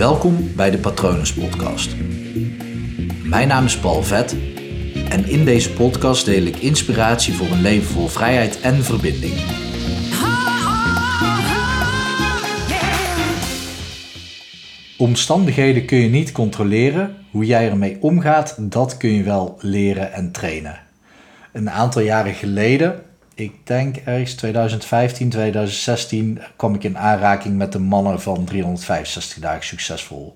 Welkom bij de Patronus Podcast. Mijn naam is Paul Vet en in deze podcast deel ik inspiratie voor een leven vol vrijheid en verbinding. Omstandigheden kun je niet controleren. Hoe jij ermee omgaat, dat kun je wel leren en trainen. Een aantal jaren geleden, ik denk ergens 2015, 2016, kwam ik in aanraking met de mannen van 365 dagen succesvol.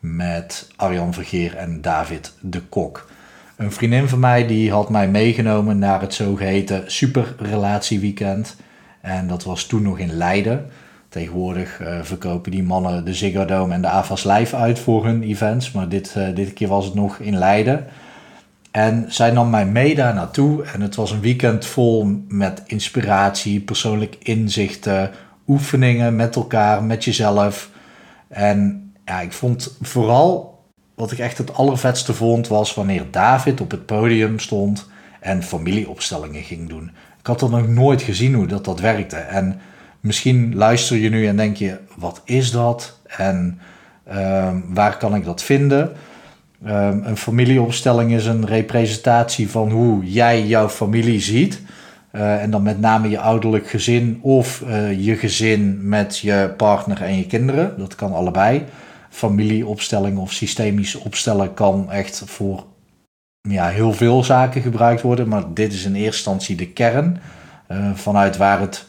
Met Arjan Vergeer en David de Kok. Een vriendin van mij die had mij meegenomen naar het zogeheten superrelatieweekend. En dat was toen nog in Leiden. Tegenwoordig uh, verkopen die mannen de Ziggo Dome en de AFAS Live uit voor hun events. Maar dit, uh, dit keer was het nog in Leiden. En zij nam mij mee daar naartoe. En het was een weekend vol met inspiratie, persoonlijk inzichten, oefeningen met elkaar, met jezelf. En ja, ik vond vooral wat ik echt het allervetste vond was wanneer David op het podium stond en familieopstellingen ging doen. Ik had dat nog nooit gezien hoe dat, dat werkte. En misschien luister je nu en denk je, wat is dat? En um, waar kan ik dat vinden? Um, een familieopstelling is een representatie van hoe jij jouw familie ziet. Uh, en dan met name je ouderlijk gezin of uh, je gezin met je partner en je kinderen. Dat kan allebei. Familieopstelling of systemisch opstellen kan echt voor ja, heel veel zaken gebruikt worden. Maar dit is in eerste instantie de kern. Uh, vanuit waar het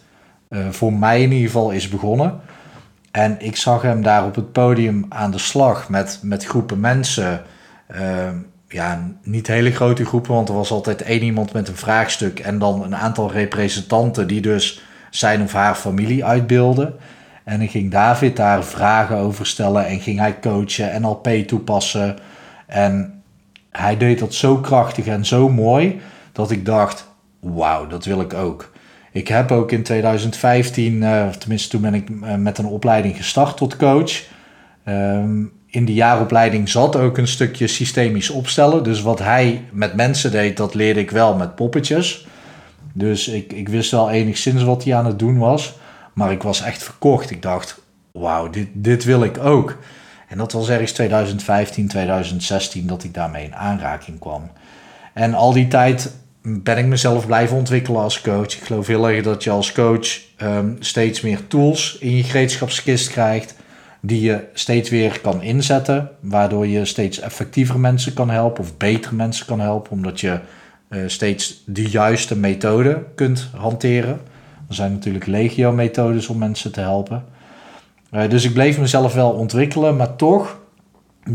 voor mij in ieder geval is begonnen. En ik zag hem daar op het podium aan de slag met, met groepen mensen. Uh, ja, niet hele grote groepen, want er was altijd één iemand met een vraagstuk en dan een aantal representanten die dus zijn of haar familie uitbeelden. En dan ging David daar vragen over stellen en ging hij coachen, NLP toepassen. En hij deed dat zo krachtig en zo mooi dat ik dacht, wauw, dat wil ik ook. Ik heb ook in 2015, uh, eh, tenminste toen ben ik uh, met een opleiding gestart tot coach. Um, in die jaaropleiding zat ook een stukje systemisch opstellen. Dus wat hij met mensen deed, dat leerde ik wel met poppetjes. Dus ik, ik wist wel enigszins wat hij aan het doen was. Maar ik was echt verkocht. Ik dacht, wauw, dit, dit wil ik ook. En dat was ergens 2015, 2016 dat ik daarmee in aanraking kwam. En al die tijd ben ik mezelf blijven ontwikkelen als coach. Ik geloof heel erg dat je als coach um, steeds meer tools in je gereedschapskist krijgt die je steeds weer kan inzetten, waardoor je steeds effectiever mensen kan helpen of betere mensen kan helpen, omdat je uh, steeds de juiste methode kunt hanteren. Er zijn natuurlijk legio-methodes om mensen te helpen. Uh, dus ik bleef mezelf wel ontwikkelen, maar toch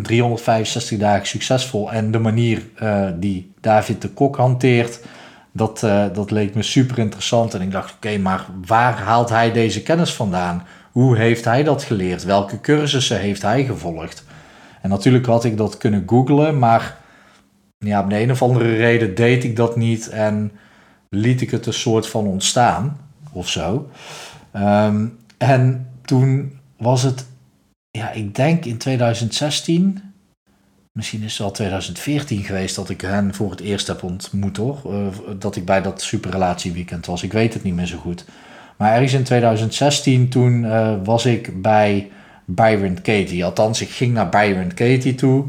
365 dagen succesvol en de manier uh, die David de Kok hanteert, dat, dat leek me super interessant. En ik dacht, oké, maar waar haalt hij deze kennis vandaan? Hoe heeft hij dat geleerd? Welke cursussen heeft hij gevolgd? En natuurlijk had ik dat kunnen googlen, maar ja, om de een of andere reden deed ik dat niet en liet ik het een soort van ontstaan of zo. Um, en toen was het, ja, ik denk in 2016, misschien is het al 2014 geweest dat ik hen voor het eerst heb ontmoet hoor. Uh, dat ik bij dat superrelatieweekend was. Ik weet het niet meer zo goed. Maar ergens in 2016 toen uh, was ik bij Byron Katie. Althans, ik ging naar Byron Katie toe.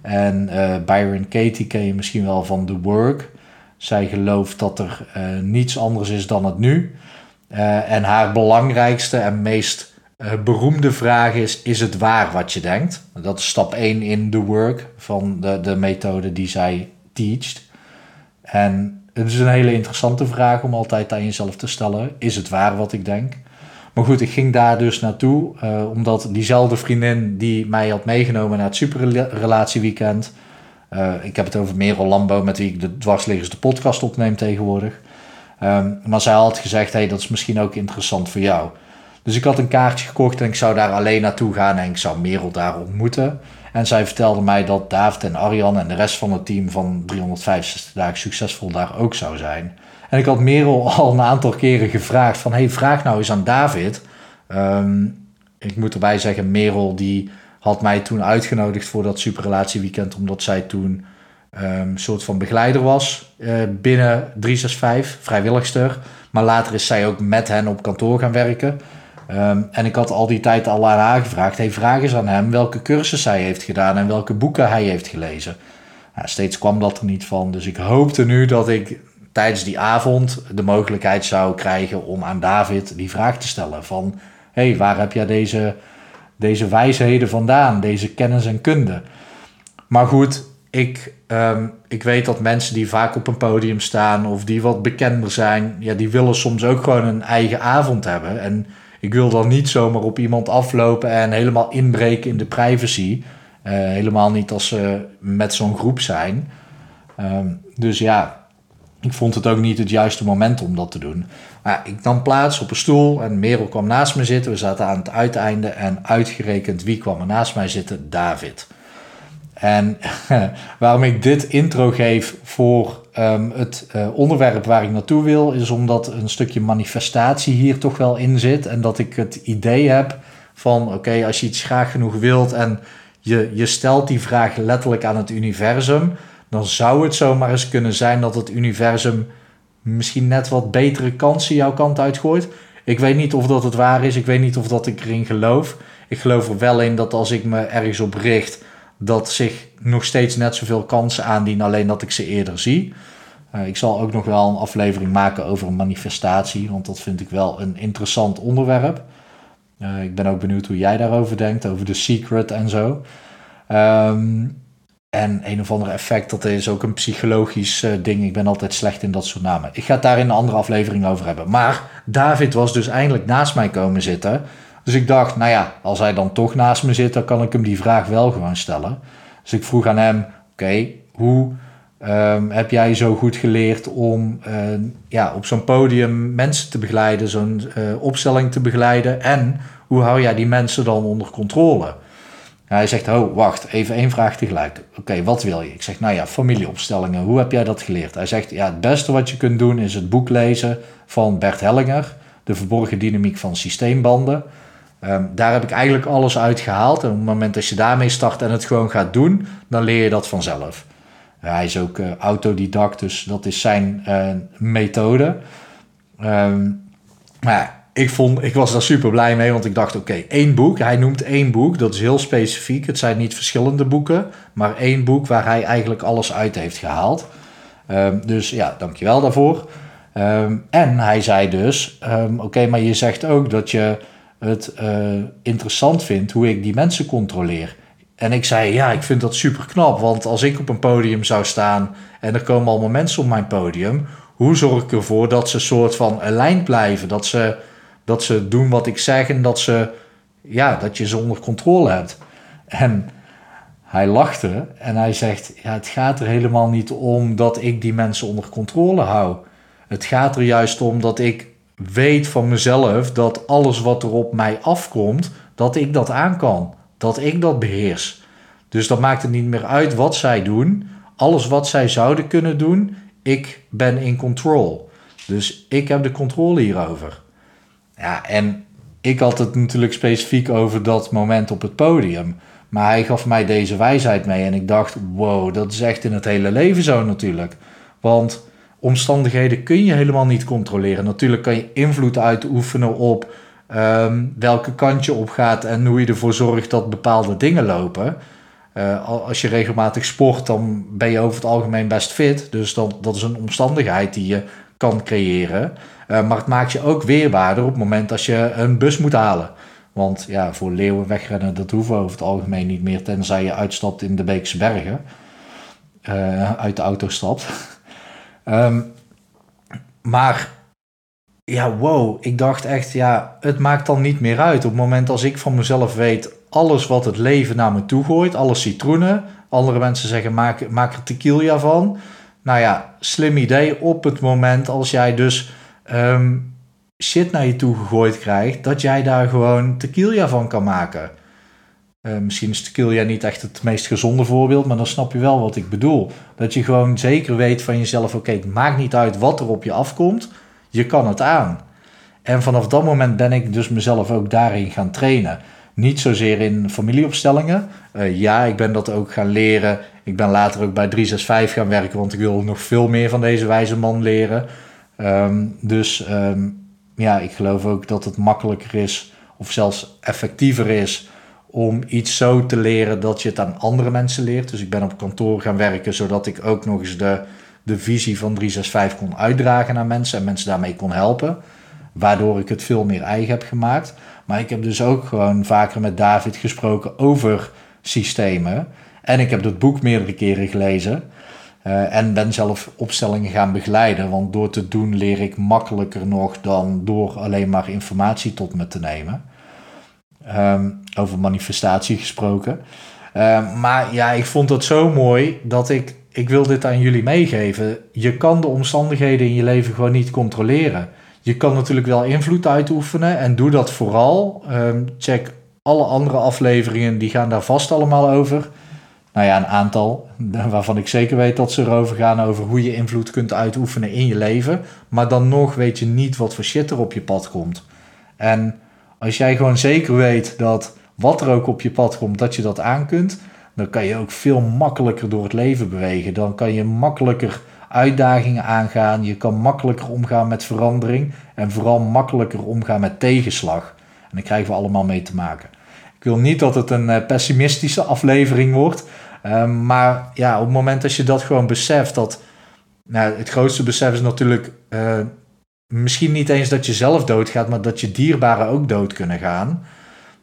En uh, Byron Katie ken je misschien wel van The Work. Zij gelooft dat er uh, niets anders is dan het nu. en haar belangrijkste en meest beroemde vraag is: is het waar wat je denkt? Dat is stap 1 in The Work van de, de methode die zij teacht. En het is een hele interessante vraag om altijd aan jezelf te stellen. Is het waar wat ik denk? Maar goed, ik ging daar dus naartoe, uh, omdat diezelfde vriendin die mij had meegenomen naar het superrelatieweekend. Uh, ik heb het over Merel Lambo, met wie ik de dwarsliggers de podcast opneem tegenwoordig. Um, maar zij had gezegd, hey, dat is misschien ook interessant voor jou. Dus ik had een kaartje gekocht en ik zou daar alleen naartoe gaan en ik zou Merel daar ontmoeten. En zij vertelde mij dat David en Arjan en de rest van het team van 365 dagen succesvol daar ook zou zijn. En ik had Merel al een aantal keren gevraagd van, hey, vraag nou eens aan David. Um, ik moet erbij zeggen, Merel die had mij toen uitgenodigd voor dat superrelatieweekend, omdat zij toen een um, soort van begeleider was uh, binnen 365, vrijwilligster. Maar later is zij ook met hen op kantoor gaan werken. Ehm, en ik had al die tijd al aan haar gevraagd: hey, vraag eens aan hem welke cursus hij heeft gedaan en welke boeken hij heeft gelezen. Nou, steeds kwam dat er niet van. Dus ik hoopte nu dat ik tijdens die avond de mogelijkheid zou krijgen om aan David die vraag te stellen: van hey, waar heb jij deze, deze wijsheden vandaan, deze kennis en kunde? Maar goed, ik, ehm, ik weet dat mensen die vaak op een podium staan of die wat bekender zijn, ja, die willen soms ook gewoon een eigen avond hebben. En ik wil dan niet zomaar op iemand aflopen en helemaal inbreken in de privacy. Uh, helemaal niet als ze met zo'n groep zijn. Ehm, dus ja, ik vond het ook niet het juiste moment om dat te doen. Maar ik nam plaats op een stoel en Merel kwam naast me zitten. We zaten aan het uiteinde en uitgerekend wie kwam er naast mij zitten? David. En waarom ik dit intro geef voor um, het uh, onderwerp waar ik naartoe wil, is omdat een stukje manifestatie hier toch wel in zit. En dat ik het idee heb van: oké, als je iets graag genoeg wilt en je, je stelt die vraag letterlijk aan het universum, dan zou het zomaar eens kunnen zijn dat het universum misschien net wat betere kansen jouw kant uitgooit. Ik weet niet of dat het waar is, ik weet niet of dat ik erin geloof. Ik geloof er wel in dat als ik me ergens op richt dat zich nog steeds net zoveel kansen aandienen, alleen dat ik ze eerder zie. Uh, ik zal ook nog wel een aflevering maken over een manifestatie, want dat vind ik wel een interessant onderwerp. Uh, ik ben ook benieuwd hoe jij daarover denkt, over de secret en zo. Um, en een of ander effect, dat is ook een psychologisch uh, ding. Ik ben altijd slecht in dat soort namen. Ik ga het daar in een andere aflevering over hebben. Maar David was dus eindelijk naast mij komen zitten. Dus ik dacht, nou ja, als hij dan toch naast me zit, dan kan ik hem die vraag wel gewoon stellen. Dus ik vroeg aan hem, oké, hoe um, heb jij zo goed geleerd om uh, ja, op zo'n podium mensen te begeleiden, zo'n uh, opstelling te begeleiden? En hoe hou jij die mensen dan onder controle? hij zegt, oh, wacht, even één vraag tegelijk. Oké, wat wil je? Ik zeg, nou ja, familieopstellingen, hoe heb jij dat geleerd? Hij zegt, ja, het beste wat je kunt doen is het boek lezen van Bert Hellinger, De Verborgen Dynamiek van Systeembanden. Um, daar heb ik eigenlijk alles uit gehaald. En op het moment dat je daarmee start en het gewoon gaat doen, dan leer je dat vanzelf. Hij is ook uh, autodidact, dus dat is zijn uh, methode. Um, maar ik, vond, ik was daar super blij mee, want ik dacht: oké, één boek. Hij noemt één boek, dat is heel specifiek. Het zijn niet verschillende boeken, maar één boek waar hij eigenlijk alles uit heeft gehaald. Um, dus ja, dankjewel daarvoor. en hij zei dus: oké, maar je zegt ook dat je het uh, interessant vindt hoe ik die mensen controleer. En ik zei, ja, ik vind dat super knap. Want als ik op een podium zou staan en er komen allemaal mensen op mijn podium, hoe zorg ik ervoor dat ze soort van aligned blijven? Dat ze, dat ze doen wat ik zeg en dat, ze, ja, dat je ze onder controle hebt. En hij lachte en hij zegt, ja, het gaat er helemaal niet om dat ik die mensen onder controle hou. Het gaat er juist om dat ik weet van mezelf dat alles wat er op mij afkomt, dat ik dat aan kan. Dat ik dat beheers. Dus dat maakt het niet meer uit wat zij doen. Alles wat zij zouden kunnen doen, ik ben in control. Dus ik heb de controle hierover. Ja, en ik had het natuurlijk specifiek over dat moment op het podium. Maar hij gaf mij deze wijsheid mee en ik dacht, wow, dat is echt in het hele leven zo natuurlijk. Want omstandigheden kun je helemaal niet controleren. Natuurlijk kan je invloed uitoefenen op um, welke kant je op gaat en hoe je ervoor zorgt dat bepaalde dingen lopen. Uh, als je regelmatig sport, dan ben je over het algemeen best fit. Dus dat, dat is een omstandigheid die je kan creëren. Uh, maar het maakt je ook weerbaarder op het moment als je een bus moet halen. Want ja, voor leeuwen wegrennen, dat hoeven over het algemeen niet meer, tenzij je uitstapt in de Beekse Bergen. Uh, uit de auto stapt. Um, maar ja, wow, ik dacht echt, ja, het maakt dan niet meer uit. Op het moment als ik van mezelf weet, alles wat het leven naar me toe gooit, alle citroenen. Andere mensen zeggen, maak, maak er tequila van. Nou ja, slim idee op het moment als jij dus um, shit naar je toe gegooid krijgt, dat jij daar gewoon tequila van kan maken. Uh, misschien is tequila niet echt het meest gezonde voorbeeld, maar dan snap je wel wat ik bedoel. Dat je gewoon zeker weet van jezelf: oké, het maakt niet uit wat er op je afkomt, je kan het aan. En vanaf dat moment ben ik dus mezelf ook daarin gaan trainen. Niet zozeer in familieopstellingen. Uh, ja, ik ben dat ook gaan leren. Ik ben later ook bij 365 gaan werken, want ik wil nog veel meer van deze wijze man leren. Um, dus um, ja, ik geloof ook dat het makkelijker is of zelfs effectiever is om iets zo te leren dat je het aan andere mensen leert. Dus ik ben op kantoor gaan werken zodat ik ook nog eens de, de visie van 365 kon uitdragen naar mensen en mensen daarmee kon helpen. Waardoor ik het veel meer eigen heb gemaakt. Maar ik heb dus ook gewoon vaker met David gesproken over systemen. En ik heb dat boek meerdere keren gelezen. Uh, en ben zelf opstellingen gaan begeleiden. Want door te doen leer ik makkelijker nog dan door alleen maar informatie tot me te nemen. Um, over manifestatie gesproken. Uh, maar ja, ik vond het zo mooi dat ik, ik wil dit aan jullie meegeven. Je kan de omstandigheden in je leven gewoon niet controleren. Je kan natuurlijk wel invloed uitoefenen en doe dat vooral. Um, check alle andere afleveringen, die gaan daar vast allemaal over. Nou ja, een aantal waarvan ik zeker weet dat ze erover gaan over hoe je invloed kunt uitoefenen in je leven. Maar dan nog weet je niet wat voor shit er op je pad komt. En als jij gewoon zeker weet dat wat er ook op je pad komt, dat je dat aan kunt, dan kan je ook veel makkelijker door het leven bewegen. Dan kan je makkelijker uitdagingen aangaan. Je kan makkelijker omgaan met verandering en vooral makkelijker omgaan met tegenslag. En daar krijgen we allemaal mee te maken. Ik wil niet dat het een eh, pessimistische aflevering wordt. Ehm, maar ja, op het moment dat je dat gewoon beseft, dat nou, het grootste besef is natuurlijk uh, misschien niet eens dat je zelf doodgaat, maar dat je dierbaren ook dood kunnen gaan.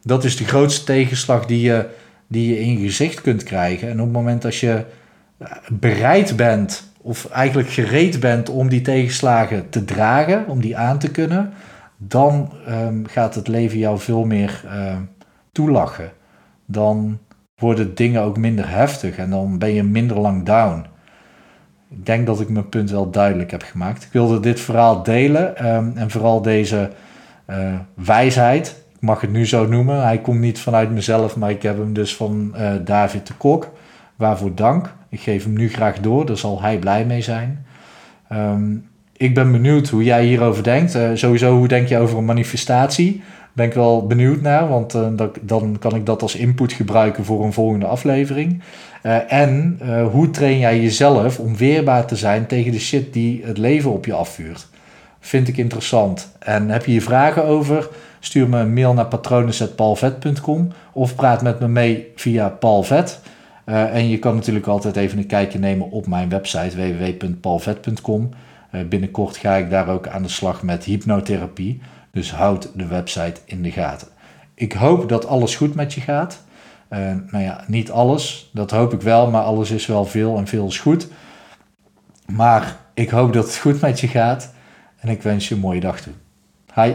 Dat is de grootste tegenslag die je, die je in je gezicht kunt krijgen. En op het moment dat je eh, bereid bent, of eigenlijk gereed bent om die tegenslagen te dragen, om die aan te kunnen, dan um, gaat het leven jou veel meer uh, toelachen. Dan worden dingen ook minder heftig en dan ben je minder lang down. Ik denk dat ik mijn punt wel duidelijk heb gemaakt. Ik wilde dit verhaal delen um, en vooral deze uh, wijsheid. Ik mag het nu zo noemen. Hij komt niet vanuit mezelf, maar ik heb hem dus van uh, David de Kok. Waarvoor dank. Ik geef hem nu graag door, daar zal hij blij mee zijn. Um, ik ben benieuwd hoe jij hierover denkt. Uh, sowieso, hoe denk je over een manifestatie? Ben ik wel benieuwd naar, want dat, dan kan ik dat als input gebruiken voor een volgende aflevering. En hoe train jij jezelf om weerbaar te zijn tegen de shit die het leven op je afvuurt? Vind ik interessant. En heb je hier vragen over? Stuur me een mail naar patronen.palvet.com of praat met me mee via Palvet. en je kan natuurlijk altijd even een kijkje nemen op mijn website www.palvet.com. Uh, binnenkort ga ik daar ook aan de slag met hypnotherapie. Dus houd de website in de gaten. Ik hoop dat alles goed met je gaat. Uh, nou ja, niet alles, dat hoop ik wel, maar alles is wel veel en veel is goed. Maar ik hoop dat het goed met je gaat en ik wens je een mooie dag toe. Hi.